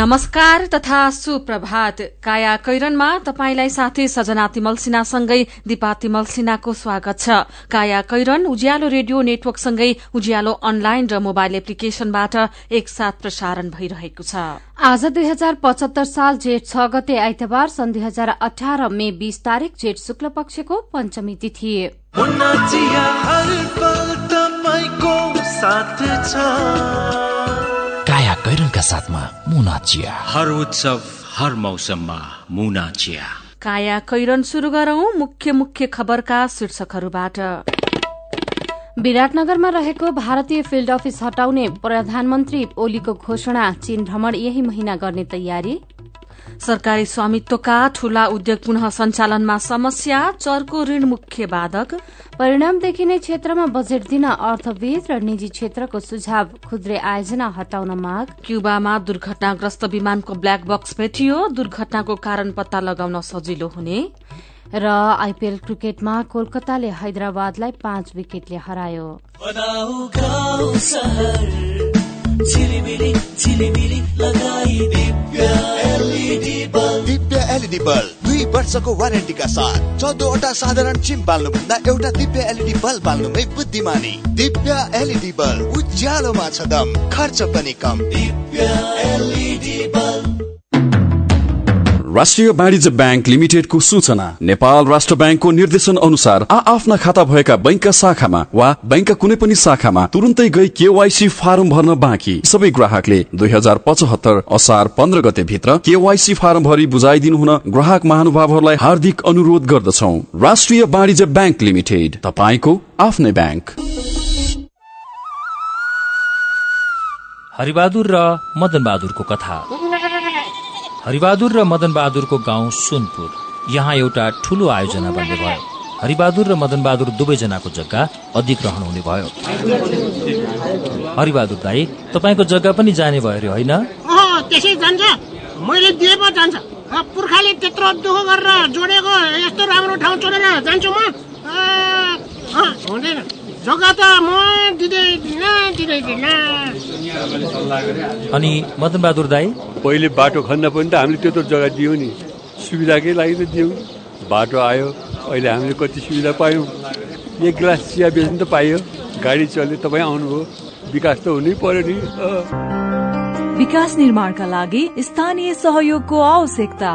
नमस्कार तथा सुप्रभात। काया कैरनमा तपाईंलाई साथी सजना तिमल सिन्हासँगै दिपा तिमल सिन्हाको स्वागत छ। काया कैरन उज्यालो रेडियो नेटवर्कसँगै उज्यालो अनलाइन र मोबाइल एप्लिकेशनबाट एकसाथ प्रसारण भइरहेको छ। आज दुई हजार पचहत्तर साल जेठ छ गते आइतबार सन् दुई हजार अठार मे बीस तारीक जेठ शुक्ल पक्षको पञ्चमी तिथि। कैरनका साथमा मुना चिया। हर उत्सव हर मौसममा मुना चिया। काया कैरन शुरू गरौं मुख्य मुख्य खबरका शीर्षकहरूबाट। विराटनगरमा रहेको भारतीय फिल्ड अफिस हटाउने प्रधानमन्त्री ओलीको घोषणा चीन भ्रमण यही महिना गर्ने तयारी। सरकारी स्वामित्वका ठूला उद्योग पुनः सञ्चालनमा समस्या चरको ऋण मुख्य बाधक। परिणाम देखिने क्षेत्रमा बजेट दिन अर्थविद र निजी क्षेत्रको सुझाव खुद्रे आयोजना हटाउन माग। क्युबामा दुर्घटनाग्रस्त विमानको ब्ल्याक बक्स भेटियो। दुर्घटनाको कारण पत्ता लगाउन सजिलो हुने। र आइपीएल क्रिकेटमा कोलकाताले हैदराबादलाई पाँच विकेटले हरायो। दिव्य एलइडी बल्ब दुई वर्षको वारेन्टीका साथ चौधवटा साधारण चिम बाल्नुभन्दा एउटा दिव्य एलइडी बल्ब बाल्नुमै बुद्धिमानी दिव्य एलइडी बल्ब उज्यालोमा छ दम खर्च पनि कम दिव्य एलइडी बल्ब राष्ट्रिय वाणिज्य ब्याङ्क लिमिटेडको सूचना। नेपाल राष्ट्र ब्याङ्कको निर्देशन अनुसार आ आफ्ना खाता भएका बैङ्कका शाखामा वा बैङ्कका कुनै पनि शाखामा तुरन्तै गई केवाइसी फारम भर्न बाँकी। सबै ग्राहकले दुई हजार पचहत्तर असार पन्ध्र गते भित्र केवाइसी फारम भरि बुझाइदिनु हुन ग्राहक महानुभावहरूलाई हार्दिक अनुरोध गर्दछौ। राष्ट्रिय वाणिज्य ब्याङ्क लिमिटेड तपाईँको आफ्नै ब्याङ्क। हरिबहादुर र मदन बहादुरको कथा। हरिबहादुर र मदन बहादुरको गाउँ सुनपुर। यहाँ एउटा ठुलो आयोजना बन्ने भयो। हरिबहादुर र मदन बहादुर दुवैजनाको जग्गा अधिग्रहण हुने भयो। हरिबहादुर दाई तपाईँको जग्गा पनि जाने भयो अरे होइन? त्यसै जान्छ। मैले पुर्खाले त्यत्रो दुःख गरेर जोडेको यस्तो राम्रो ठाउँ छोडेर जान्छु म। हुँदैन। जग्गा त म अनि मदन बहादुर दाई? पहिले बाटो खन्न पनि त हामीले त्यत्रो जग्गा दियौँ नि। सुविधाकै लागि त दियौँ। बाटो आयो अहिले हामीले कति सुविधा पायौँ। एक गिलास चिया बेच्नु त पाइयो गाडी चल्यो तपाईँ आउनुभयो। विकास त हुनै पर्यो नि। विकास निर्माणका लागि स्थानीय सहयोगको आवश्यकता।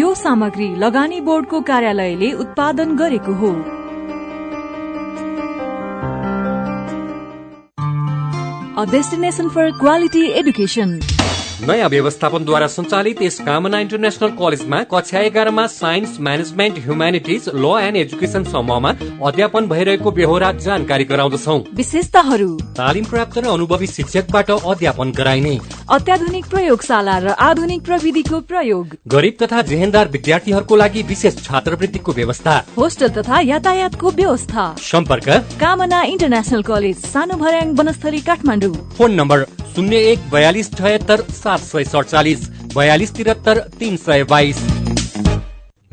यो सामग्री लगानी बोर्डको कार्यालयले उत्पादन गरेको हो। A destination for quality education. नयाँ व्यवस्थापनद्वारा सञ्चालित यस कामना इन्टरनेसनल कलेजमा कक्षा एघारमा science management humanities law and education समूहमा अध्यापन भइरहेको बेहोरा जानकारी गराउँदछौ। विशेषताहरू। तालिम प्राप्त र अनुभवी शिक्षकबाट अध्यापन गराइने। अत्याधुनिक प्रयोगशाला र आधुनिक प्रविधिको प्रयोग। गरिब तथा जेहेन्दार विद्यार्थीहरूको लागि विशेष छात्रवृत्तिको व्यवस्था। होस्टल तथा यातायातको व्यवस्था। सम्पर्क। कामना इन्टरनेसनल कलेज सानो भर्याङ वनस्थली काठमाडौँ। फोन नम्बर शून्य एक बयालीस छहत्तर सात सय सडचालिस बयालिस त्रिहत्तर तिन सय बाइस।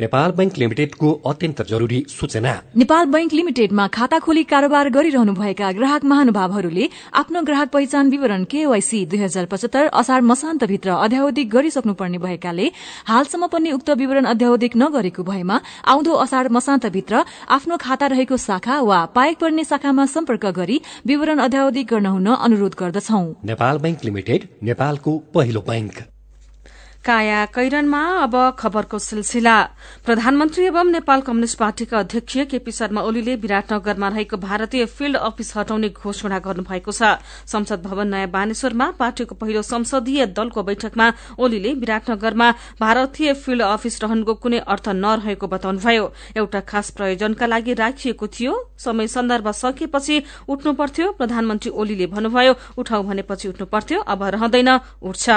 नेपाल बैंक लिमिटेडको अत्यन्त जरुरी सूचना। नेपाल बैंक लिमिटेडमा खाता खोली कारोबार गरिरहनुभएका ग्राहक महानुभावहरूले आफ्नो ग्राहक पहिचान विवरण केवाईसी दुई हजार पचहत्तर असार मसान्तभित्र अध्यावधिक गरिसक्नुपर्ने भएकाले हालसम्म पनि उक्त विवरण अध्यावधिक नगरेको भएमा आउँदो असार मसान्तभित्र आफ्नो खाता रहेको शाखा वा पाएक पर्ने शाखामा सम्पर्क गरी विवरण अध्यावधिक गर्न हुन अनुरोध गर्दछौ। नेपाल बैंक लिमिटेड नेपालको पहिलो बैंक काया कैरनमा अब खबरको सिलसिला। प्रधानमन्त्री एवं नेपाल कम्युनिष्ट पार्टीका अध्यक्ष केपी शर्मा ओलीले विराटनगरमा रहेको भारतीय फिल्ड अफिस हटाउने घोषणा गर्नुभएको छ। संसद भवन नयाँ बानेश्वरमा पार्टीको पहिलो संसदीय दलको बैठकमा ओलीले विराटनगरमा भारतीय फिल्ड अफिस रहनुको कुनै अर्थ नरहेको बताउनुभयो। एउटा खास प्रयोजनका लागि राखिएको थियो। समय सन्दर्भ सकिएपछि उठ्नु पर्थ्यो प्रधानमन्त्री ओलीले भन्नुभयो उठाउ भनेपछि उठ्नु पर्थ्यो अब रहँदैन उठ्छ।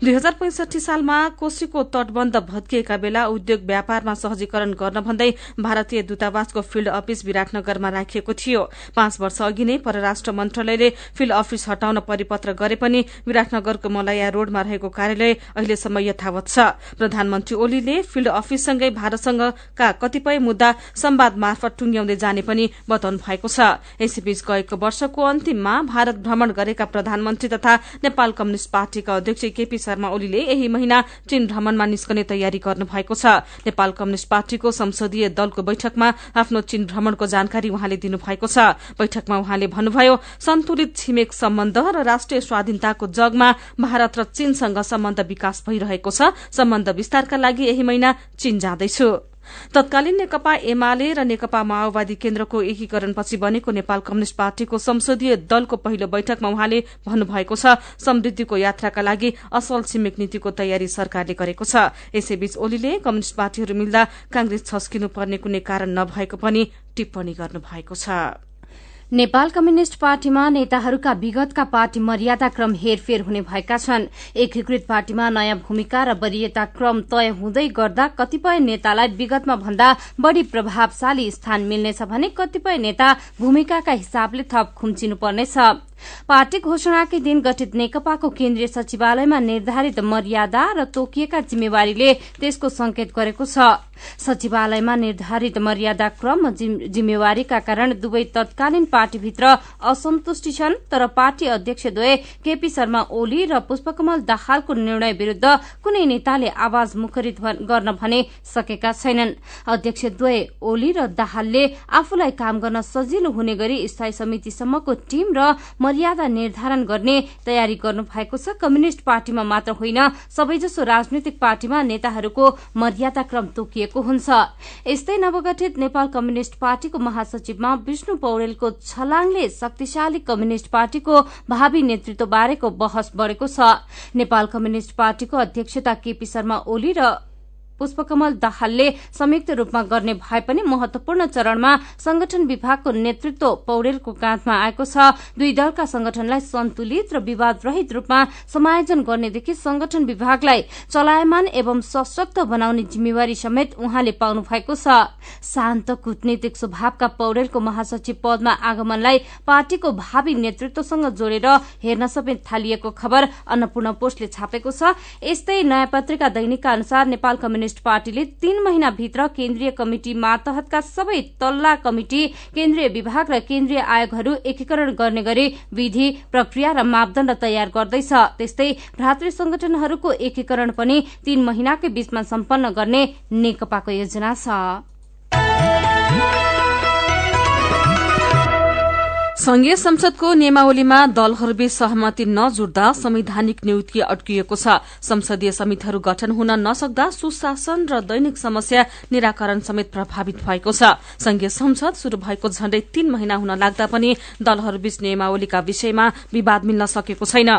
दुई हजार पैंसठी साल नेपालमा कोशीको तटबन्ध भत्किएका बेला उद्योग व्यापारमा सहजीकरण गर्न भन्दै भारतीय दूतावासको फिल्ड अफिस विराटनगरमा राखिएको थियो। पाँच वर्ष अघि नै परराष्ट्र मन्त्रालयले फिल्ड अफिस हटाउन परिपत्र गरे पनि विराटनगरको मलया रोडमा रहेको कार्यालय अहिलेसम्म यथावत छ। प्रधानमन्त्री ओलीले फिल्ड अफिससँगै भारतसँगका कतिपय मुद्दा संवाद मार्फत टुंग्याउँदै जाने पनि बताउनु भएको छ। यसैबीच गएको वर्षको अन्तिममा भारत भ्रमण गरेका प्रधानमन्त्री तथा नेपाल कम्युनिष्ट पार्टीका अध्यक्ष केपी शर्मा ओलीले यही महिना चीन भ्रमणमा निस्कने तयारी गर्नु भएको छ। नेपाल कम्युनिष्ट पार्टीको संसदीय दलको बैठकमा आफ्नो चीन भ्रमणको जानकारी उहाँले दिनुभएको छ। बैठकमा उहाँले भन्नुभयो सन्तुलित छिमेक सम्बन्ध र राष्ट्रिय स्वाधीनताको जगमा भारत र चीनसँग सम्बन्ध विकास भइरहेको छ। सम्बन्ध विस्तारका लागि यही महिना चीन जाँदैछु। तत्कालीन नेकपा एमाले र नेकपा माओवादी केन्द्रको एकीकरणपछि बनेको नेपाल कम्युनिष्ट पार्टीको संसदीय दलको पहिलो बैठकमा उहाँले भन्नुभएको छ समृद्धिको यात्राका लागि असल छिमेक नीतिको तयारी सरकारले गरेको छ। यसैबीच ओलीले कम्युनिष्ट पार्टीहरू मिल्दा कांग्रेस छस्किनु पर्ने कुनै कारण नभएको पनि टिप्पणी गर्नुभएको छ। नेपाल कम्युनिष्ट पार्टीमा नेताहरूका विगतका पार्टी मर्यादा क्रम हेरफेर हुने भएका छन्। एकीकृत पार्टीमा नयाँ भूमिका र वरियता क्रम तय हुँदै गर्दा कतिपय नेतालाई विगतमा भन्दा बढ़ी प्रभावशाली स्थान मिल्नेछ भने कतिपय नेता भूमिकाका हिसाबले थप खुम्चिनुपर्नेछ। पार्टी घोषणाकै दिन गठित नेकपाको केन्द्रीय सचिवालयमा निर्धारित मर्यादा र तोकिएका जिम्मेवारीले त्यसको संकेत गरेको छ। सचिवालयमा निर्धारित मर्यादा क्रम जिम्मेवारीका कारण दुवै तत्कालीन पार्टीभित्र असन्तुष्टि छन् तर पार्टी अध्यक्षद्वय केपी शर्मा ओली र पुष्पकमल दाहालको निर्णय विरूद्ध कुनै नेताले आवाज मुखरित गर्न भने सकेका छैनन्। अध्यक्षद्वय ओली र दाहालले आफूलाई काम गर्न सजिलो हुने गरी स्थायी समितिसम्मको टीम र मर्यादा निर्धारण गर्ने तयारी गर्नु भएको छ। कम्युनिष्ट पार्टीमा मात्र होइन सबैजसो राजनैतिक पार्टीमा नेताहरूको मर्यादा क्रम तोकिएको हुन्छ। यस्तै नवगठित नेपाल कम्युनिष्ट पार्टीको महासचिवमा विष्णु पौडेलको छलाङले शक्तिशाली कम्युनिष्ट पार्टीको भावी नेतृत्व बारेको बहस बढ़ेको छ। नेपाल कम्युनिष्ट पार्टीको अध्यक्षता केपी शर्मा ओली र पुष्पकमल दाहालले संयुक्त रूपमा गर्ने भए पनि महत्वपूर्ण चरणमा संगठन विभागको नेतृत्व पौडेलको काँधमा आएको छ। दुई दलका संगठनलाई सन्तुलित र विवाद रहित रूपमा समायोजन गर्नेदेखि संगठन विभागलाई चलायमान एवं सशक्त बनाउने जिम्मेवारी समेत उहाँले पाउनु भएको छ। शान्त कूटनीतिक स्वभावका पौडेलको महासचिव पदमा आगमनलाई पार्टीको भावी नेतृत्वसँग जोडेर हेर्न समेत थालिएको खबर अन्नपूर्ण पोस्टले छापेको छ। यस्तै नयाँ पत्रिका दैनिकका अनुसार नेपाल कम्युनिष्ट पार्टीले तीन महिनाभित्र केन्द्रीय कमिटी मातहतका सबै तल्ला कमिटी केन्द्रीय विभाग र केन्द्रीय आयोगहरू एकीकरण गर्ने गरी विधि प्रक्रिया र मापदण्ड तयार गर्दैछ। त्यस्तै भ्रातृ संगठनहरूको एकीकरण पनि तीन महिनाकै बीचमा सम्पन्न गर्ने नेकपाको योजना छ। संघीय संसदको नियमावलीमा दलहरूबीच सहमति नजुट्दा संवैधानिक नियुक्ति अड्किएको छ। संसदीय समितिहरू गठन हुन नसक्दा सुशासन र दैनिक समस्या निराकरण समेत प्रभावित भएको छ। संघीय संसद शुरू भएको झण्डै तीन महिना हुन लाग्दा पनि दलहरूबीच नियमावलीका विषयमा विवाद मिल्न सकेको छैन।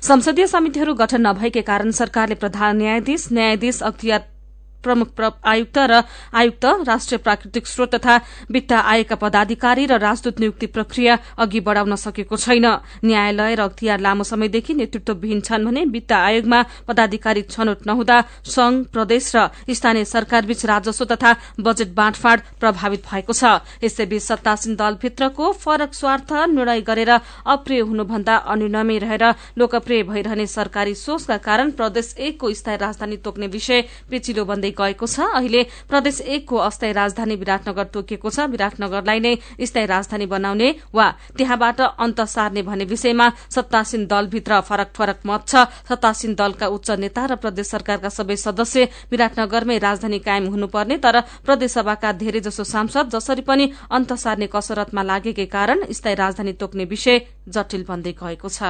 संसदीय समितिहरू गठन नभएकै कारण सरकारले प्रधान न्यायाधीश न्यायाधीश अख्तियार प्रमुख आयुक्त र आयुक्त राष्ट्रिय प्राकृतिक स्रोत तथा वित्त आयोगका पदाधिकारी र राजदूत नियुक्ति प्रक्रिया अघि बढ़ाउन सकेको छैन। न्यायालय र अख्तियार लामो समयदेखि नेतृत्वविहीन छन् भने वित्त आयोगमा पदाधिकारी छनौट नहुँदा संघ प्रदेश र स्थानीय सरकारबीच राजस्व तथा बजेट बाँडफाँड प्रभावित भएको छ। यसैबीच सत्तासीन दलभित्रको फरक स्वार्थ निर्णय गरेर अप्रिय हुनुभन्दा अनिर्णयमै रहेर लोकप्रिय भइरहने सरकारी सोचका कारण प्रदेश एकको स्थायी राजधानी तोक्ने विषय पेचिलो बन्दै बढ्दै गएको छ। अहिले प्रदेश एकको अस्थायी राजधानी विराटनगर तोकिएको छ। विराटनगरलाई नै स्थायी राजधानी बनाउने वा त्यहाँबाट अन्त सार्ने भन्ने विषयमा सत्तासीन दलभित्र फरक फरक मत छ। सत्तासीन दलका उच्च नेता र प्रदेश सरकारका सबै सदस्य विराटनगरमै राजधानी कायम हुनुपर्ने तर प्रदेशसभाका धेरैजसो सांसद जसरी पनि अन्त सार्ने कसरतमा लागेकै कारण स्थायी राजधानी तोक्ने विषय जटिल बन्दै गएको छ।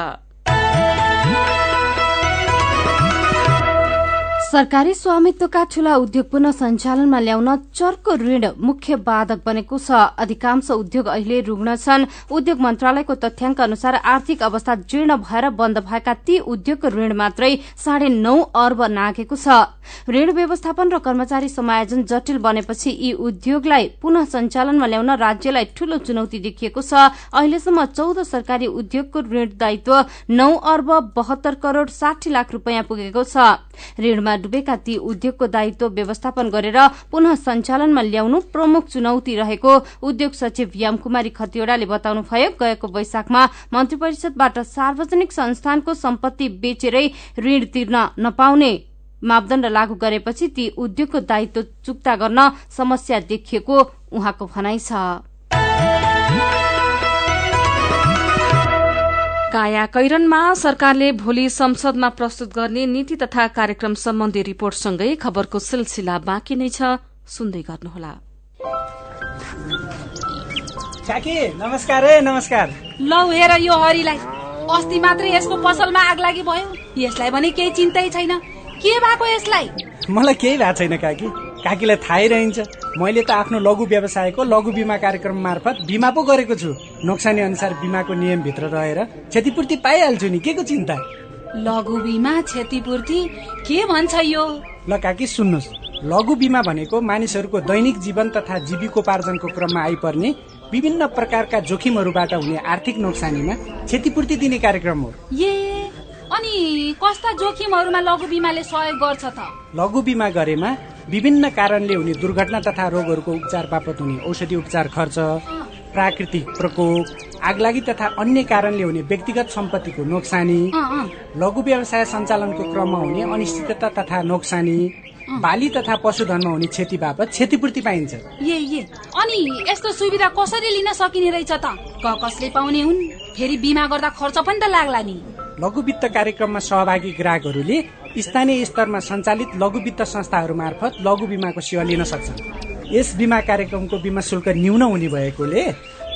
सरकारी स्वामित्वका ठूला उद्योग पुनः सञ्चालनमा ल्याउन चर्को ऋण मुख्य बाधक बनेको छ। अधिकांश उद्योग अहिले रुग्ण छन्। उद्योग मन्त्रालयको तथ्याङ्क अनुसार आर्थिक अवस्था जीर्ण भएर बन्द भएका ती उद्योगको ऋण मात्रै साढे नौ अर्ब नागेको छ। ऋण व्यवस्थापन र कर्मचारी समायोजन जटिल बनेपछि यी उद्योगलाई पुनः सञ्चालनमा ल्याउन राज्यलाई ठूलो चुनौती देखिएको छ। अहिलेसम्म चौध सरकारी उद्योगको ऋण दायित्व नौ अर्ब बहत्तर करोड़ साठी लाख रूपियाँ पुगेको छ। ऋणमा डुबेका ती उद्योगको दायित्व व्यवस्थापन गरेर पुनः सञ्चालनमा ल्याउनु प्रमुख चुनौती रहेको उद्योग सचिव याम कुमारी खतिवड़ाले बताउनुभयो गएको वैशाखमा मन्त्री परिषदबाट सार्वजनिक संस्थानको सम्पत्ति बेचेरै ऋण तिर्न नपाउने मापदण्ड लागू गरेपछि ती उद्योगको दायित्व चुक्ता गर्न समस्या देखिएको उहाँको भनाइ छ। काया कैरनमा सरकारले भोलि संसदमा प्रस्तुत गर्ने नीति तथा कार्यक्रम सम्बन्धी रिपोर्टसँगै खबरको सिलसिला बाँकी नै छ। सुन्दै गर्नुहोला। काकी नमस्कार है नमस्कार। लौ हेर यो हरिलाई। अस्ति मात्रै यसको पसलमा आग लागि भयो। यसलाई भने केही चिन्तै छैन। के भएको यसलाई? मलाई केही भएको छैन काकी। काकीलाई थाहै रहन्छ। मैले त आफ्नो लघु व्यवसायको लघु बिमा कार्यक्रम मार्फत बिमा पो गरेको छु। नोक्सानी अनुसार बिमाको नियमभित्र रहेर क्षतिपूर्ति पाइहाल्छु नि। के को चिन्ता? लघु बिमा क्षतिपूर्ति? के भन्छ यो? ल काकी सुन्नुहोस्। लघु बिमा भनेको मानिसहरूको दैनिक जीवन तथा जीविकोपार्जनको क्रममा आइपर्ने विभिन्न प्रकारका जोखिमहरूबाट हुने आर्थिक नोक्सानीमा क्षतिपूर्ति दिने कार्यक्रम हो। ए अनि कस्ता जोखिमहरूमा लघु बिमाले सहयोग गर्छ त? लघु बिमा गरेमा विभिन्न कारणले हुने दुर्घटना तथा रोगहरूको उपचार बापत हुने औषधि उपचार खर्च प्राकृतिक प्रकोप आगलागी तथा अन्य कारणले हुने व्यक्तिगत सम्पत्तिको नोक्सानी लघु व्यवसाय सञ्चालनको क्रममा हुने अनिश्चितता तथा नोक्सानी बाली तथा पशुधनमा हुने क्षति बापत क्षतिपूर्ति पाइन्छ। ए ए अनि यस्तो सुविधा कसरी लिन सकिने रहेछ त? कसले पाउने हुन्? फेरि बिमा गर्दा खर्च पनि त लाग्ला नि। लघु वित्त कार्यक्रममा सहभागी ग्राहकहरूले स्थानीय स्तरमा सञ्चालित लघु वित्त संस्थाहरू मार्फत लघु बिमाको सेवा लिन सक्छन्। यस बिमा कार्यक्रमको बिमा शुल्क न्यून हुने भएकोले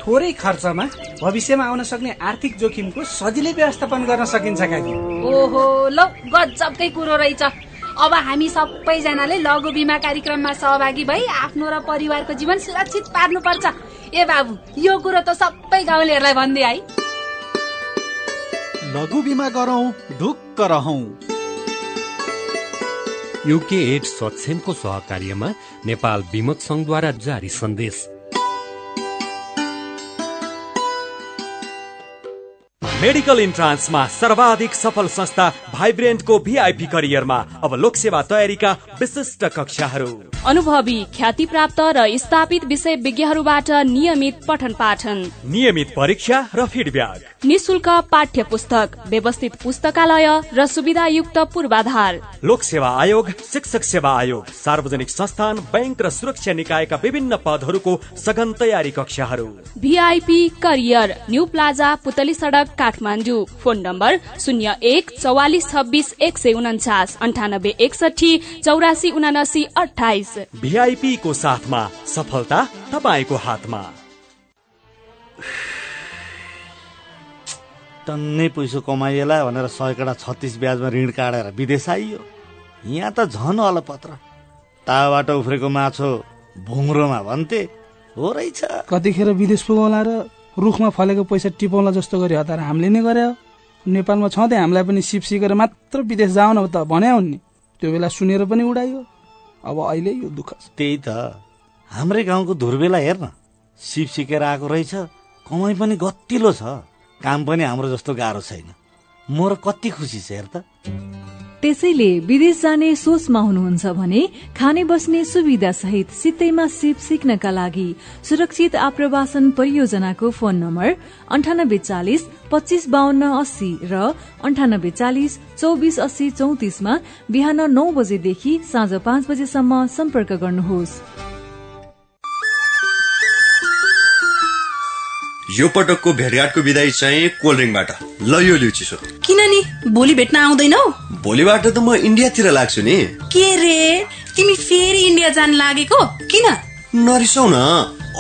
थोरै खर्चमा भविष्यमा आउन सक्ने आर्थिक जोखिमको सजिलै व्यवस्थापन गर्न सकिन्छ काकी ओहो लौ गजबकै कुरो रहेछ। अब हामी सबैजनाले लघु बिमा कार्यक्रममा सहभागी भई आफ्नो र परिवारको जीवन सुरक्षित पार्नुपर्छ। ए बाबु यो कुरो त सबै गाउँलेहरूलाई भनिदिए है लघु बिमा गरौँ ढुक्क रहौँ। युके एड सक्षमको सहकार्यमा नेपाल विमक संघद्वारा जारी सन्देश। मेडिकल इन्ट्रान्समा सर्वाधिक सफल संस्था भाइब्रेन्टको भिआइपी करियरमा अब लोकसेवा तयारीका विशिष्ट कक्षाहरू। अनुभवी ख्याति प्राप्त र स्थापित विषय विज्ञहरूबाट नियमित पठन पाठन नियमित परीक्षा र फिडब्याक। निशुल्क पाठ्य पुस्तक व्यवस्थित पुस्तकालय र सुविधायुक्त पूर्वाधार। लोक सेवा आयोग शिक्षक सेवा आयोग सार्वजनिक संस्थान बैंक र सुरक्षा निकायका विभिन्न पदहरूको सघन तयारी कक्षाहरू। VIP career new plaza Putali Sadak Kathmandu. Phone number शून्य एक चौवालिस छब्बिस एक सय उन्चास अन्ठानब्बे एकसठी चौरासी उनासी अठाइस भिआइपी को साथमा सफलता तपाईँको हातमा। टन्नै पैसो कमाइएला भनेर सयकडा छत्तिस ब्याजमा ऋण काटेर विदेश आइयो। यहाँ त झन अलपत्र। ताबाट उफ्रेको माछो भुङ्रोमा भन्थे। हो रहेछ। कतिखेर विदेश पुगौला र रुखमा फलेको पैसा टिपाउला जस्तो गरी हतार हामीले नै गरे नेपालमा छँदै हामीलाई पनि सिप सिकेर मात्र विदेश जाऊ न त भन्या हुन् नि। त्यो बेला सुनेर पनि उडाइयो। अब अहिले यो दुःख त्यही त। हाम्रै गाउँको धुर्बेला हेर्न। सिप सिकेर आएको रहेछ। कमाइ पनि गतिलो छ। काम पनि हाम्रो जस्तो गाह्रो छैन। म र कति खुसी छ हेर त। त्यसैले विदेश जाने सोचमा हुनुहुन्छ भने खाने बस्ने सुविधा सहित सित्तैमा सिप सिक्नका लागि सुरक्षित आप्रवासन परियोजनाको फोन नम्बर अन्ठानब्बे चालिस पच्चिस बाहन्न अस्सी र अन्ठानब्बे चालिस चौबिस अस्सी चौतिसमा बिहान नौ बजेदेखि साँझ पाँच बजेसम्म सम्पर्क गर्नुहोस्। यो पटकको भेटघाटको विदाई चाहिँ कोल्ड ड्रिङ्कबाट। ल यो लिउ चिसो किन नि? भोलि भेट्न आउँदैनौ? भोलिबाट त म इन्डियातिर लाग्छु नि। के रे? तिमी फेरि इन्डिया जान लागेको? किन? नरिसाउ न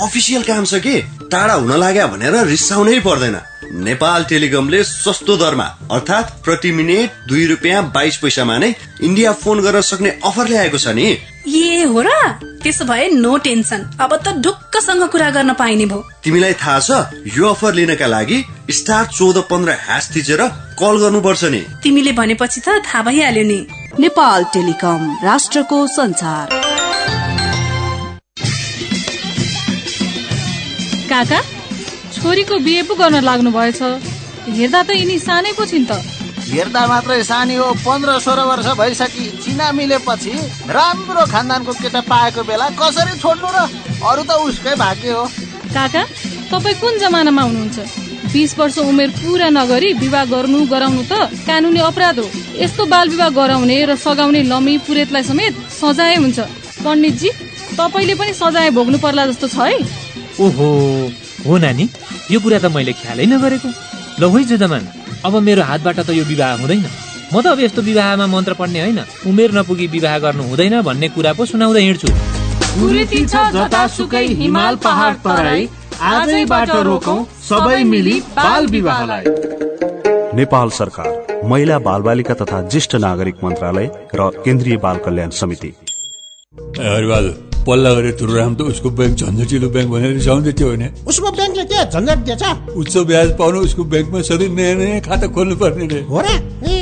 अफिसियल काम छ कि? टाढा हुन लाग्यो भनेर रिसाउनै पर्दैन। नेपाल टेलिकमले सस्तो दरमा अर्थात् प्रति मिनट दुई रुपियाँ बाइस पैसामा नै इन्डिया फोन गर्न सक्ने अफर ल्याएको छ नि। ए हो र? त्यसो भए नो टेन्सन अब त ढुक्कसँग कुरा गर्न पाइने भयो। तिमीलाई थाहा छ यो अफर लिनका लागि स्टार चौध पन्ध्र ह्यास थिचेर कल गर्नुपर्छ नि। तिमीले भनेपछि त थाहा भइहाल्यो नि। नेपाल टेलिकम राष्ट्रको संचार काका छोरीको बिहे पो गर्न लाग्नु भएछ। हेर्दा त यिनी सानै पो छिन् त। हेर्दा मात्रै सानी हो पन्ध्र सोह्र वर्ष भइसकि चिना मिलेपछि राम्रो खानदानको केटा पाएको बेला कसरी छोड्नु र अरू त उसकै भाग्य हो। काका तपाईँ कुन जमानामा हुनुहुन्छ? बिस वर्ष उमेर पुरा नगरी विवाह गर्नु गराउनु त कानुनी अपराध हो। यस्तो बाल विवाह गराउने र सघाउने लमी पुरेतलाई समेत सजाय हुन्छ। पण्डितजी तपाईँले पनि सजाय भोग्नु पर्ला जस्तो छ है। ओहो हो नानी यो कुरा त मैले ख्यालै नगरेको। ल है जुदमान अब मेरो हातबाट त यो विवाह हुँदैन। म त अब यस्तो विवाहमा मन्त्र पढ्ने होइन। उमेर नपुगी विवाह गर्नु हुँदैन भन्ने कुरा पो सुनाउँदै हिँड्छु। हिमाल पहाड तराई। आजैबाट रोकौं सबै मिली बाल विवाहलाई। नेपाल सरकार महिला बाल बालिका तथा ज्येष्ठ नागरिक मन्त्रालय र केन्द्रीय बाल कल्याण समिति। पल्ला गरेर तुरुराम त उसको ब्याङ्क झन्झटिलो ब्याङ्क भनेर रिसाउँदै थियो भने उसको ब्याङ्कले के झन्झट दिएछ? उच्च ब्याज पाउनु उसको ब्याङ्कमा सधैँ नयाँ नयाँ खाता खोल्नु पर्ने रे। हो र? ए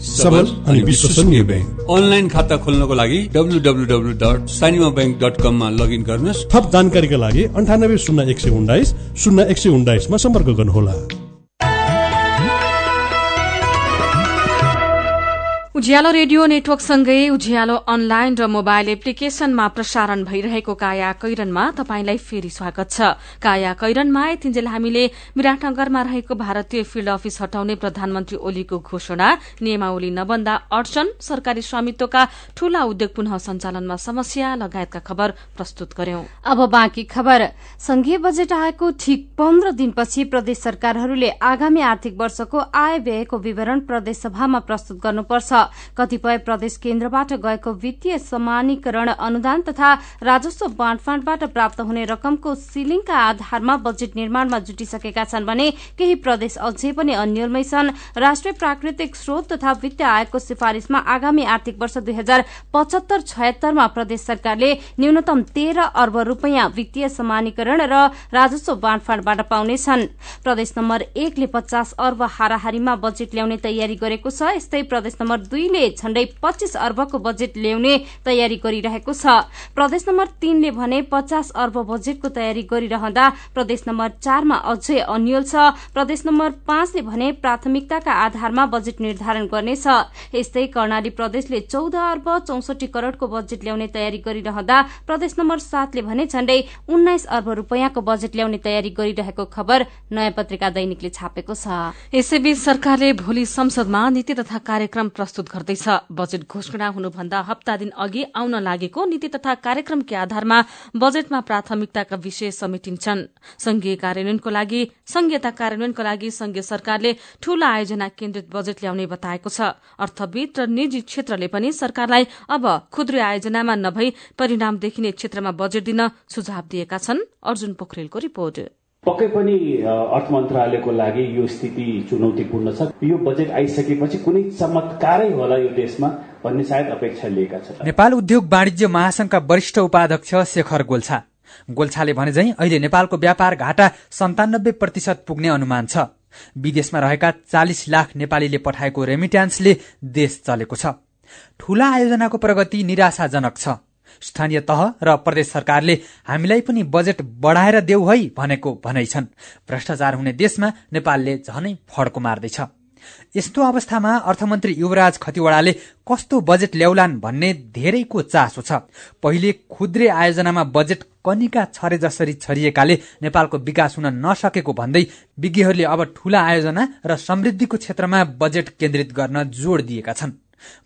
सबल अनि विश्वसनीय ब्याङ्क अनलाइन खाता खोल्नको लागि W W W dot Sanima bank dot कममा लगइन गर्नुहोस्। थप जानकारीका लागि अन्ठानब्बे शून्य एक सय उन्नाइस शून्य एक सय उन्नाइसमा सम्पर्क गर्नुहोला। उज्यालो रेडियो नेटवर्कसँगै उज्यालो अनलाइन र मोबाइल एप्लिकेशनमा प्रसारण भइरहेको काया कैरनमा तपाईंलाई फेरि स्वागत छ। काया कैरनमा यतिन्जेल हामीले विराटनगरमा रहेको भारतीय फिल्ड अफिस हटाउने प्रधानमन्त्री ओलीको घोषणा नियमावली नबन्दा अडचन सरकारी स्वामित्वका ठूला उद्योग पुनः सञ्चालनमा समस्या लगायतका खबर प्रस्तुत गर्यौं। अब बाँकी खबर। संघीय बजेट आएको ठिक पन्ध्र दिनपछि प्रदेश सरकारहरूले आगामी आर्थिक वर्षको आय व्ययको विवरण प्रदेश सभामा प्रस्तुत गर्नुपर्छ। कतिपय प्रदेश केन्द्रबाट गएको वित्तीय समानीकरण अनुदान तथा राजस्व बाँडफाँडबाट प्राप्त हुने रकमको सिलिङका आधारमा बजेट निर्माणमा जुटिसकेका छन् भने केही प्रदेश अझै पनि अन्यलमै छन्। राष्ट्रिय प्राकृतिक स्रोत तथा वित्त आयोगको सिफारिशमा आगामी आर्थिक वर्ष दुई हजार पचहत्तर छयत्तरमा प्रदेश सरकारले न्यूनतम तेह्र अर्ब रूपियाँ वित्तीय समानीकरण र राजस्व बाँडफाँडबाट पाउनेछन् प्रदेश नम्बर एकले पचास अर्ब हाराहारीमा बजेट ल्याउने तयारी गरेको छ। यस्तै प्रदेश नम्बर दुईले झण्डै पच्चीस अर्बको बजेट ल्याउने तयारी गरिरहेको छ। प्रदेश नम्बर तीनले भने पचास अर्ब बजेटको तयारी गरिरहँदा प्रदेश नम्बर चारमा अझै अन्यल छ। प्रदेश नम्बर पाँचले भने प्राथमिकताका आधारमा बजेट निर्धारण गर्नेछ। यस्तै कर्णाली प्रदेशले चौध अर्ब चौसठी करोड़को बजेट ल्याउने तयारी गरिरहँदा प्रदेश नम्बर सातले भने झण्डै उन्नाइस अर्ब रूपियाँको बजेट ल्याउने तयारी गरिरहेको खबर नयाँ पत्रिका दैनिकले छापेको छ। यसैबीच सरकारले भोलि संसदमा नीति तथा कार्यक्रम प्रस्तुत गर्दैछ। बजेट घोषणा हुनुभन्दा हप्ता दिन अघि आउन लागेको नीति तथा कार्यक्रमकै आधारमा बजेटमा प्राथमिकताका विषय समेटिन्छन्। संघीय कार्यान्वयनको लागि संघीयता कार्यान्वयनको लागि संघीय सरकारले ठूला आयोजना केन्द्रित बजेट ल्याउने बताएको छ। अर्थविद र निजी क्षेत्रले पनि सरकारलाई अब खुद्रे आयोजनामा नभई परिणाम देखिने क्षेत्रमा बजेट दिन सुझाव दिएका छन्। अर्जुन पोखरेलको रिपोर्ट। पक्कै पनि अर्थ मन्त्रालयको लागि यो स्थिति चुनौतीपूर्ण छ। यो बजेट आइसकेपछि कुनै चमत्कारै होला यो देशमा भन्ने सायद अपेक्षा लिएका छन्। नेपाल उद्योग वाणिज्य महासंघका वरिष्ठ उपाध्यक्ष शेखर गोल्छा। गोल्छाले भने झै अहिले नेपालको व्यापार घाटा सन्तानब्बे प्रतिशत पुग्ने अनुमान छ। विदेशमा रहेका चालिस लाख नेपालीले पठाएको रेमिट्यान्सले देश चलेको छ। ठूला आयोजनाको प्रगति निराशाजनक छ। स्थानीय तह र प्रदेश सरकारले हामीलाई पनि बजेट बढ़ाएर देऊ है भनेको भनाइ छन् भ्रष्टाचार हुने देशमा नेपालले झनै फड्को मार्दैछ। यस्तो अवस्थामा अर्थमन्त्री युवराज खतिवड़ाले कस्तो बजेट ल्याउलान् भन्ने धेरैको चासो छ। पहिले खुद्रे आयोजनामा बजेट कनिका छरे जसरी छरिएकाले नेपालको विकास हुन नसकेको भन्दै विज्ञहरूले अब ठूला आयोजना र समृद्धिको क्षेत्रमा बजेट केन्द्रित गर्न जोड़ दिएका छन्।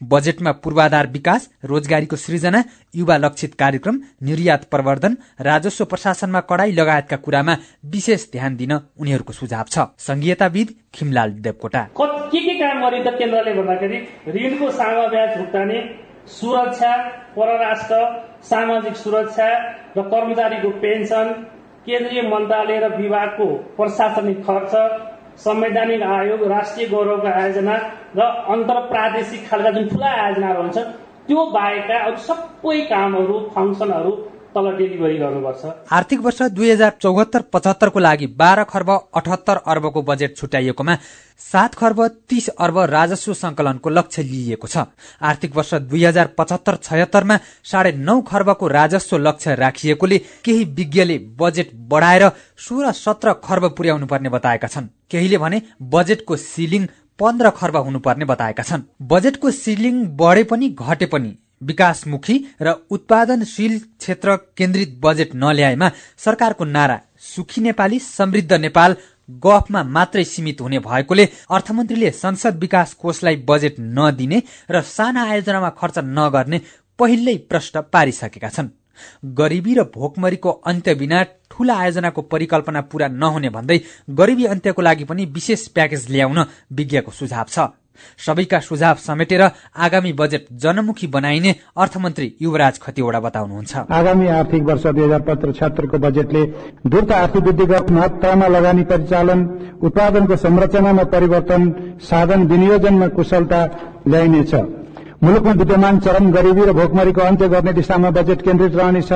बजेटमा पूर्वाधार विकास रोजगारीको सृजना युवा लक्षित कार्यक्रम निर्यात प्रवर्धन राजस्व प्रशासनमा कडाई लगायतका कुरामा विशेष ध्यान दिन उनीहरूको सुझाव छ। संघीयताविद खिमलाल देवकोटा। के के काम गरिन्छ केन्द्रले भन्दाखेरि ऋणको सामा ब्याज भुक्तानी सुरक्षा परराष्ट्र सामाजिक सुरक्षा र कर्मचारीको पेन्सन केन्द्रीय मन्त्रालय र विभागको प्रशासनिक खर्च संवैधानिक आयोग राष्ट्रिय गौरवको आयोजना र अन्तर प्रादेशिक खालका जुन ठुला आयोजनाहरू हुन्छ त्यो बाहेकका अरू सबै कामहरू फङ्सनहरू तल डेलिभरी गर्नुपर्छ। आर्थिक वर्ष दुई हजार चौहत्तर पचहत्तरको लागि बाह्र खर्ब अठहत्तर अर्बको बजेट छुट्याइएकोमा सात खर्ब तीस अर्ब राजस्व संकलनको लक्ष्य लिइएको छ। आर्थिक वर्ष दुई हजार पचहत्तर छयत्तरमा साढे नौ खर्बको राजस्व लक्ष्य राखिएकोले केही विज्ञले बजेट बढाएर सोह्र सत्र खर्ब पुर्याउनु पर्ने बताएका छन्। केहीले भने बजेटको सिलिङ पन्ध्र खर्ब हुनुपर्ने बताएका छन्। बजेटको सिलिङ बढे पनि घटे पनि। विकासमुखी र उत्पादनशील क्षेत्र केन्द्रित बजेट नल्याएमा सरकारको नारा सुखी नेपाली समृद्ध नेपाल गफमा मात्रै सीमित हुने भएकोले अर्थमन्त्रीले संसद विकास कोषलाई बजेट नदिने र साना आयोजनामा खर्च नगर्ने पहिल्यै प्रश्न पारिसकेका छन्। गरिबी र भोकमरीको अन्त्य बिना ठूला आयोजनाको परिकल्पना पूरा नहुने भन्दै गरिबी अन्त्यको लागि पनि विशेष प्याकेज ल्याउन विज्ञको सुझाव छ। सबैका सुझाव समेटेर आगामी बजेट जनमुखी बनाइने अर्थमन्त्री युवराज खतिवड़ा बताउनुहुन्छ। आगामी आर्थिक वर्ष दुई हजार पत्र छत्तरको बजेटले द्रुत आर्थिक वृद्धिगत महत्तामा लगानी परिचालन उत्पादनको संरचनामा परिवर्तन साधन विनियोजनमा कुशलता ल्याइनेछ। मुलुकमा विद्यमान चरम गरिबी र भोकमरीको अन्त्य गर्ने दिशामा बजेट केन्द्रित रहनेछ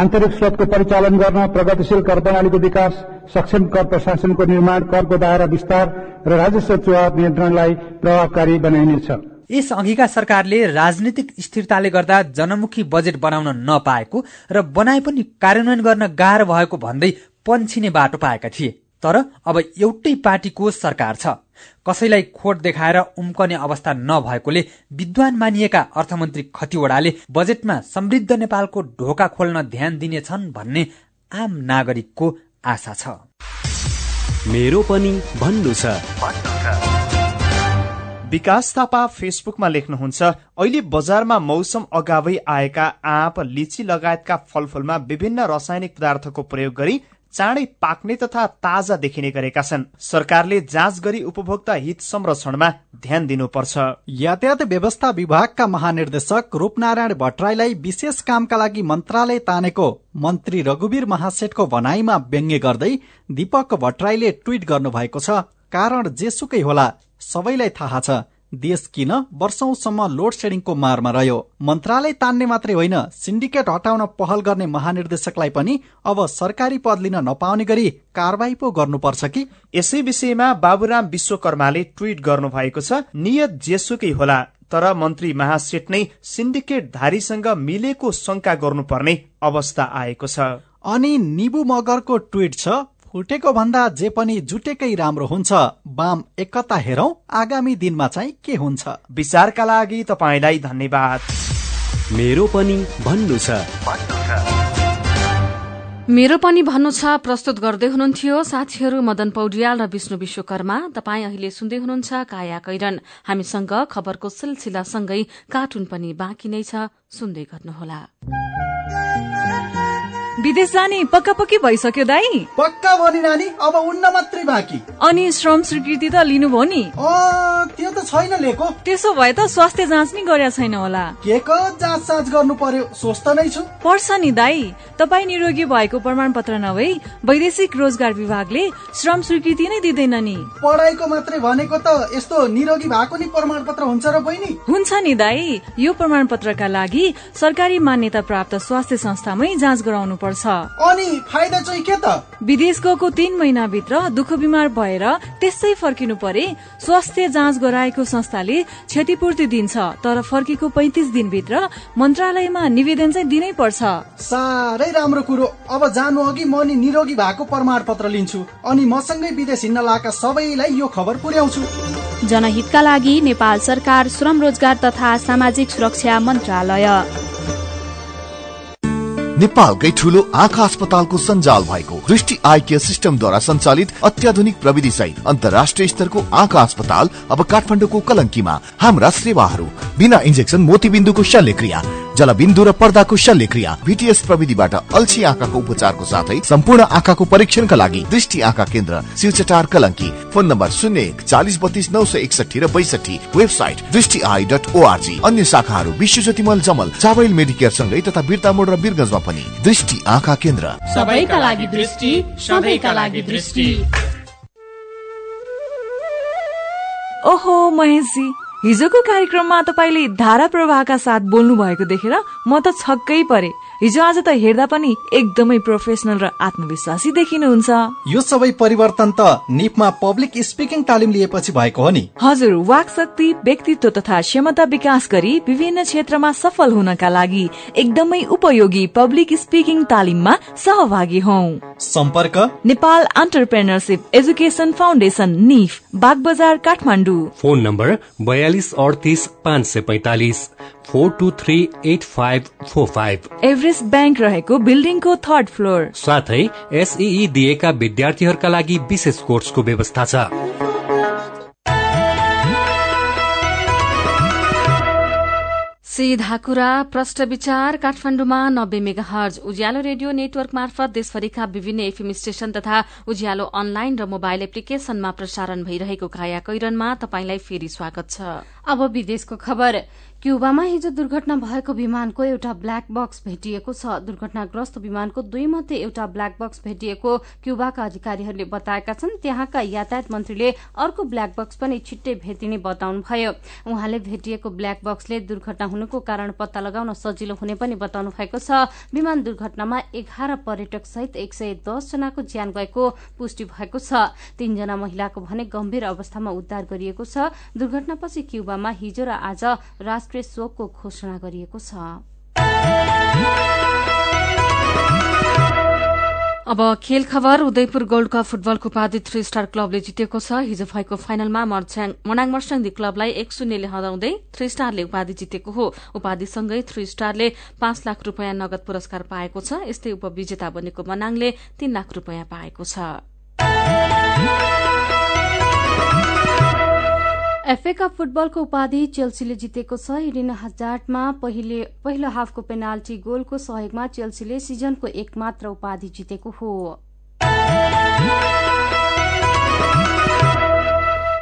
आन्तरिक स्रोतको परिचालन गर्न प्रगतिशील कर प्रणालीको विकास सक्षम कर प्रशासनको निर्माण करको दायरा विस्तार र राजस्व चुहाव नियन्त्रणलाई प्रभावकारी बनाइनेछ यस अघिका सरकारले राजनीतिक स्थिरताले गर्दा जनमुखी बजेट बनाउन नपाएको र बनाए पनि कार्यान्वयन गर्न गाह्रो भएको भन्दै पन्छिने बाटो पाएका थिए। तर अब एउटै पार्टीको सरकार छ। कसैलाई खोट देखाएर उम्कने अवस्था नभएकोले विद्वान मानिएका अर्थमन्त्री खतिवड़ाले बजेटमा समृद्ध नेपालको ढोका खोल्न ध्यान दिनेछन् भन्ने आम नागरिकको आशा छ। मेरो पनि भन्नु छ। विकास थापा फेसबुकमा लेख्नुहुन्छ अहिले बजारमा मौसम अगावै आएका आँप लिची लगायतका फलफूलमा विभिन्न रासायनिक पदार्थको प्रयोग गरी चाँडै पाक्ने तथा ताजा देखिने गरेका छन्। सरकारले जाँच गरी उपभोक्ता हित संरक्षणमा ध्यान दिनुपर्छ। यातायात व्यवस्था विभागका महानिर्देशक रूपनारायण भट्टराईलाई विशेष कामका लागि मन्त्रालय तानेको मन्त्री रघुवीर महासेठको भनाईमा व्यङ्ग्य गर्दै दीपक भट्टराईले ट्वीट गर्नुभएको छ कारण जेसुकै होला सबैलाई थाहा छ। देश किन वर्षौंसम्म लोड सेडिङको मारमा रह्यो? मन्त्रालय तान्ने मात्रै होइन सिन्डिकेट हटाउन पहल गर्ने महानिर्देशकलाई पनि अब सरकारी पद लिन नपाउने गरी कारवाही पो गर्नुपर्छ कि? यसै विषयमा बाबुराम विश्वकर्माले ट्वीट गर्नु भएको छ नियत जेसुकै होला तर मन्त्री महासेठ नै सिन्डिकेट धारीसँग मिलेको शंका गर्नुपर्ने अवस्था आएको छ। अनि निबु मगरको ट्वीट छ फुटेको भन्दा जे पनि जुटेकै राम्रो हुन्छ बाम एकता हेरौं आगामी दिनमा चाहिँ के हुन्छ? विचारका लागि तपाईँलाई धन्यवाद। मेरो पनि भन्नु छ। मेरो पनि भन्नु छ प्रस्तुत गर्दै हुनुहुन्थ्यो साथीहरू मदन पौड्याल र विष्णु विश्वकर्मा। तपाईँ अहिले सुन्दै हुनुहुन्छ काया कैरन। हामीसँग खबरको सिलसिलासँगै कार्टुन पनि बाँकी नै छ सुन्दै गर्नुहोला। विदेश जाने पक्का पक्की भइसक्यो दाई। पक्का भनी नानी अब उन्न मात्रै बाँकी। अनि श्रम स्वीकृति त लिनुभयो नि। त्यो त छैन लिएको। त्यसो भए त स्वास्थ्य जाँच नि गरेका छैन होला। के को जाँच साँच गर्नु पर्यो स्वस्थ नै छु। पर्छ नि दाई। तपाईँ निरोगी भएको प्रमाण पत्र नभई वैदेशिक रोजगार विभागले श्रम स्वीकृति नै दिँदैन नि। पढाइको मात्रै भनेको त यस्तो निरोगी भएको नि प्रमाण पत्र हुन्छ र बहिनी? हुन्छ नि दाई। यो प्रमाण पत्रका लागि सरकारी मान्यता प्राप्त स्वास्थ्य संस्थामै जाँच गराउनु पर्छ। अनि फाइदा चाहिँ के त? विदेश गएको तीन महिनाभित्र दुःख बिमार भएर त्यसै फर्किनु परे स्वास्थ्य जाँच गराएको संस्थाले क्षतिपूर्ति दिन्छ तर फर्केको पैतिस दिनभित्र मन्त्रालयमा निवेदन चाहिँ दिनै पर्छ। साह्रै राम्रो कुरो। अब जानु अघि म नि निरोगी भएको प्रमाण पत्र लिन्छु अनि मसँगै विदेश हिँड्न लगाएका सबैलाई यो खबर पुर्याउँछु। जनहितका लागि नेपाल सरकार श्रम रोजगार तथा सामाजिक सुरक्षा मन्त्रालय। नेपालकै ठुलो आँखा अस्पतालको सञ्जाल भएको दृष्टि आई केयर सिस्टमद्वारा सञ्चालित अत्याधुनिक प्रविधि सहित अन्तर्राष्ट्रिय स्तरको आँखा अस्पताल अब काठमाडौँको कलङ्कीमा। हाम्रा सेवाहरू बिना इन्जेक्सन मोतीबिन्दुको शल्यक्रिया जलबिन्दु र पर्दाको शल्यक्रिया भिटिएस प्रविधिबाट अल्छी आँखाको उपचारको साथै सम्पूर्ण आँखाको परीक्षणका लागि दृष्टि आँखा केन्द्र शिवचटार कलङ्की। फोन नम्बर शून्य एक चालिस बत्तीस नौ सय एकसठी र बैसठी वेबसाइट दृष्टि आई डट ओआरजी अन्य शाखाहरू विश्व ज्योतिमल जमल चावल मेडिकेयर सँगै तथा बिर्ता मोड र बिरगंजमा पनि दृष्टि आँखा केन्द्र। सबैका लागि दृष्टि सबैका लागि दृष्टि। ओहो महेशजी। हिजोको कार्यक्रममा तपाईँले धारा प्रवाहका साथ बोल्नु भएको देखेर म त छक्कै परे। हिजो आज त हेर्दा पनि एकदमै प्रोफेसनल र आत्मविश्वासी देखिनुहुन्छ। यो सबै परिवर्तन त निपमा पब्लिक स्पिकिङ तालिम लिएपछि भएको हो नि। हजुर वाक शक्ति व्यक्तित्व तथा क्षमता विकास गरी विभिन्न क्षेत्रमा सफल हुनका लागि एकदमै उपयोगी पब्लिक स्पिकिङ तालिममा सहभागी हौ। सम्पर्क? नेपाल अन्टरप्रेनरसिप एजुकेसन फाउन्डेसन निफ बाग बजार काठमाडौँ। फोन नम्बर बयालिस अडतिस पाँच सय पैतालिस four two three eight five four five. Everest bank रहेको बिल्डिङको थर्ड फ्लोर। साथै एसई दिएका विद्यार्थीहरूका लागि विशेष कोर्सको व्यवस्था छ। सीधा कुरा प्रष्ट विचार काठमाडौँमा नब्बे mega hertz Ujyaalo radio network मार्फत देशभरिका विभिन्न एफएम स्टेशन तथा उज्यालो अनलाइन र मोबाइल एप्लिकेशनमा प्रसारण भइरहेको काया कैरनमा तपाईंलाई फेरि स्वागत छ। अब विदेशको खबर। क्युबामा हिजो दुर्घटना भएको विमानको एउटा ब्ल्याक बक्स भेटिएको छ। दुर्घटनाग्रस्त विमानको दुई मध्ये एउटा ब्ल्याक बक्स भेटिएको क्युबाका अधिकारीहरूले बताएका छन्। त्यहाँका यातायात मन्त्रीले अर्को ब्ल्याक बक्स पनि छिट्टै भेटिने बताउनुभयो। उहाँले भेटिएको ब्ल्याक बक्सले दुर्घटना हुनुको कारण पत्ता लगाउन सजिलो हुने पनि बताउनु भएको छ। विमान दुर्घटनामा एघार पर्यटक सहित एक सय दस जनाको ज्यान गएको पुष्टि भएको छ। तीनजना महिलाको भने गम्भीर अवस्थामा उद्धार गरिएको छ। दुर्घटनापछि क्युबामा हिजो र आज राष्ट्रिय शोकको घोषणा गरिएको छ। अब खेल खबर उदयपुर गोल्ड कप फुटबलको उपाधि थ्री स्टार क्लबले जितेको छ। हिजो भएको फाइनलमा मनाङ मर्स्याङदी क्लबलाई एक शून्यले हराउँदै थ्री स्टारले उपाधि जितेको हो। उपाधिसँगै थ्री स्टारले पाँच लाख रूपियाँ नगद पुरस्कार पाएको छ। यस्तै उपविजेता बनेको मनाङले तीन लाख रूपियाँ पाएको छ। एफए कप फुटबलको उपाधि चेल्सीले जितेको छ। इडिन हजार्टमा पहिलो हाफको पेनाल्टी गोलको सहयोगमा चेल्सीले सिजनको एकमात्र उपाधि जितेको हो।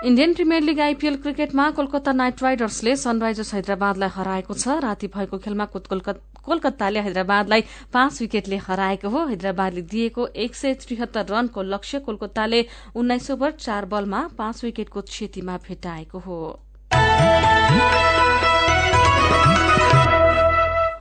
इण्डियन प्रिमियर लीग आइपीएल क्रिकेटमा कोलकाता नाइट राइडर्सले सनराइजर्स हैदराबादलाई हराएको छ। राति भएको खेलमा कोलकाताले हैदराबादलाई पाँच विकेटले हराएको हो। हैदराबादले दिएको एक सय त्रिहत्तर रनको लक्ष्य कोलकाताले उन्नाइस ओभर चार बलमा पाँच विकेटको क्षतिमा भेटाएको हो।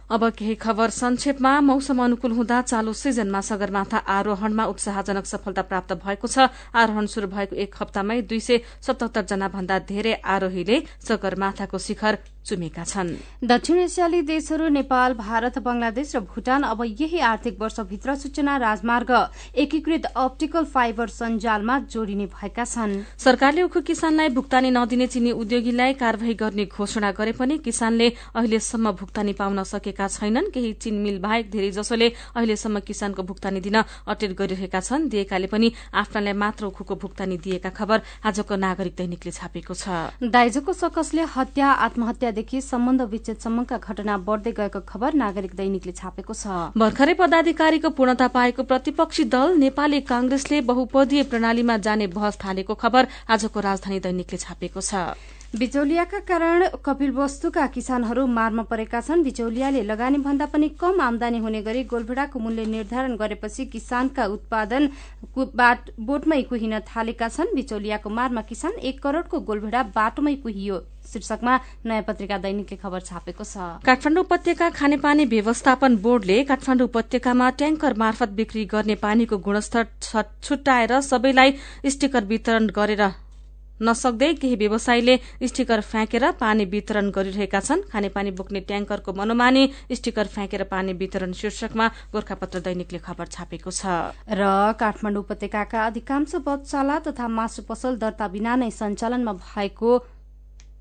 अब केही खबर संक्षेपमा। मौसम अनुकूल हुँदा चालू सिजनमा सगरमाथा आरोहणमा उत्साहजनक सफलता प्राप्त भएको छ। आरोहण शुरू भएको एक हप्तामै दुई सय सतहत्तर जना भन्दा धेरै आरोहीले सगरमाथाको शिखर चुमेका छन्। दक्षिण एसियाली देशहरू नेपाल भारत बंगलादेश र भूटान अब यही आर्थिक वर्षभित्र सूचना राजमार्ग एकीकृत अप्टिकल फाइबर सञ्जालमा जोडिने भएका छन्। सरकारले उखु किसानलाई भुक्तानी नदिने चिनी उद्योगीलाई कार्यवाही गर्ने घोषणा गरे पनि किसानले अहिलेसम्म भुक्तानी पाउन सकेका छैनन्। केही चिन मिल बाहेक धेरै जसोले अहिलेसम्म किसानको भुक्तानी दिन अटेर गरिरहेका छन्। दिएकाले पनि आफ्नालाई मात्र उखुको भुक्तानी दिएका खबर आजको नागरिक दैनिकले छापेको छ। दाइजोको सकसले हत्या आत्महत्या देखि सम्बन्ध विच्छेदसम्मका घटना बढ्दै गएको खबर नागरिक दैनिकले छापेको छ। भर्खरै पदाधिकारीको पूर्णता पाएको प्रतिपक्षी दल नेपाली कांग्रेसले बहुपदीय प्रणालीमा जाने बहस थालेको खबर आजको राजधानी दैनिकले छापेको छ। बिचौलियाका कारण कपिल वस्तुका किसानहरू मारमा परेका छन्। बिचौलियाले लगानी भन्दा पनि कम आमदानी हुने गरी गोलभेडाको मूल्य निर्धारण गरेपछि किसानका उत्पादन बोटमै कुहिन थालेका छन्। बिचौलियाको मारमा किसान एक करोड़को गोलभेडा बाटोमै कुहियो। शीर्षकमा नयाँ पत्रिका दैनिकले खबर छापेको छ। काठमाडौँ उपत्यका खानेपानी व्यवस्थापन बोर्डले काठमाडौँ उपत्यकामा ट्याङ्कर मार्फत बिक्री गर्ने पानीको गुणस्तर छुट्याएर सबैलाई स्टिकर वितरण गरेर नसक्दै केही व्यवसायीले स्टिकर फ्याँकेर पानी वितरण गरिरहेका छन्। खानेपानी बोक्ने ट्याङ्करको मनोमानी स्टिकर फ्याँकेर पानी वितरण शीर्षकमा गोर्खापत्र दैनिकले खबर छापेको छ। र काठमाडौँ उपत्यकाका अधिकांश बधशाला तथा मासु पसल दर्ता बिना नै सञ्चालनमा भएको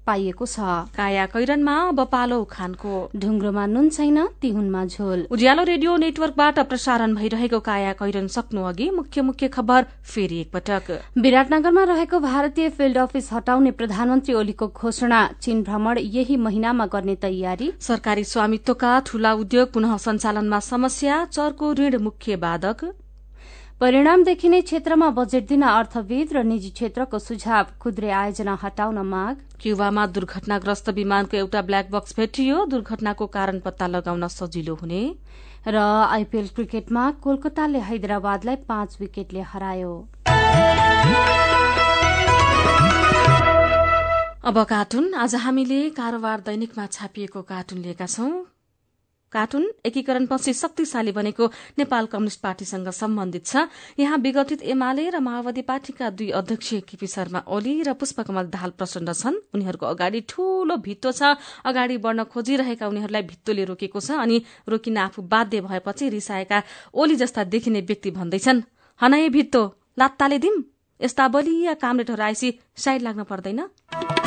पाइएको छ। काया कैरनमा अब पालो उखानको ढुङ्ग्रोमा नुन छैन तिहुनमा झोल। उज्यालो रेडियो नेटवर्कबाट प्रसारण भइरहेको काया कैरन सक्नु अघि मुख्य मुख्य खबर फेरि एकपटक। विराटनगरमा रहेको भारतीय फिल्ड अफिस हटाउने प्रधानमन्त्री ओलीको घोषणा। चीन भ्रमण यही महिनामा गर्ने तयारी। सरकारी स्वामित्वका ठूला उद्योग पुनः सञ्चालनमा समस्या चरको ऋण मुख्य बाधक। परिणाम देखिने क्षेत्रमा बजेट दिन अर्थविद र निजी क्षेत्रको सुझाव खुद्रे आयोजना हटाउन माग। क्युबामा दुर्घटनाग्रस्त विमानको एउटा ब्ल्याक बक्स भेटियो। दुर्घटनाको कारण पत्ता लगाउन सजिलो हुने। र आइपीएल क्रिकेटमा कोलकाताले हैदराबादलाई पाँच विकेटले हरायो। अब कार्टुन। आज हामीले कारोबार दैनिकमा छापिएको कार्टुन लिएका छौं। कार्टुन एकीकरणपछि शक्तिशाली बनेको नेपाल कम्युनिष्ट पार्टीसँग सम्बन्धित छ। यहाँ विघटित एमाले र माओवादी पार्टीका दुई अध्यक्ष केपी शर्मा ओली र पुष्पकमल दाहाल प्रचण्ड छन्। उनीहरूको अगाडि ठूलो भित्तो छ। अगाडि बढ़न खोजिरहेका उनीहरूलाई भित्तोले रोकेको छ अनि रोकिन आफू बाध्य भएपछि रिसाएका ओली जस्ता देखिने व्यक्ति भन्दैछन्। हनाए भित्तो लात्ताले दिम। यस्ता बलिया कामरेटहरू आएपछि साइड लाग्न पर्दैन।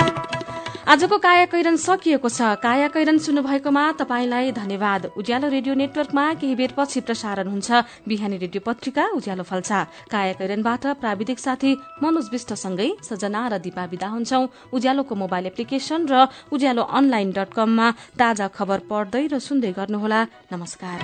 आजको काया कैरन सकिएको छ। काया कैरन सुन्नुभएकोमा तपाईँलाई धन्यवाद। उज्यालो रेडियो नेटवर्कमा केही बेरपछि प्रसारण हुन्छ। बिहानी रेडियो पत्रिका उज्यालो फल्छ काया कैरनबाट प्राविधिक साथी मनोज विष्टसँगै सजना र दिपा विदा हुन्छौ। उज्यालोको मोबाइल एप्लिकेशन र उज्यालो अनलाइन डट कममा ताजा खबर पढ्दै र सुन्दै गर्नुहोला। नमस्कार।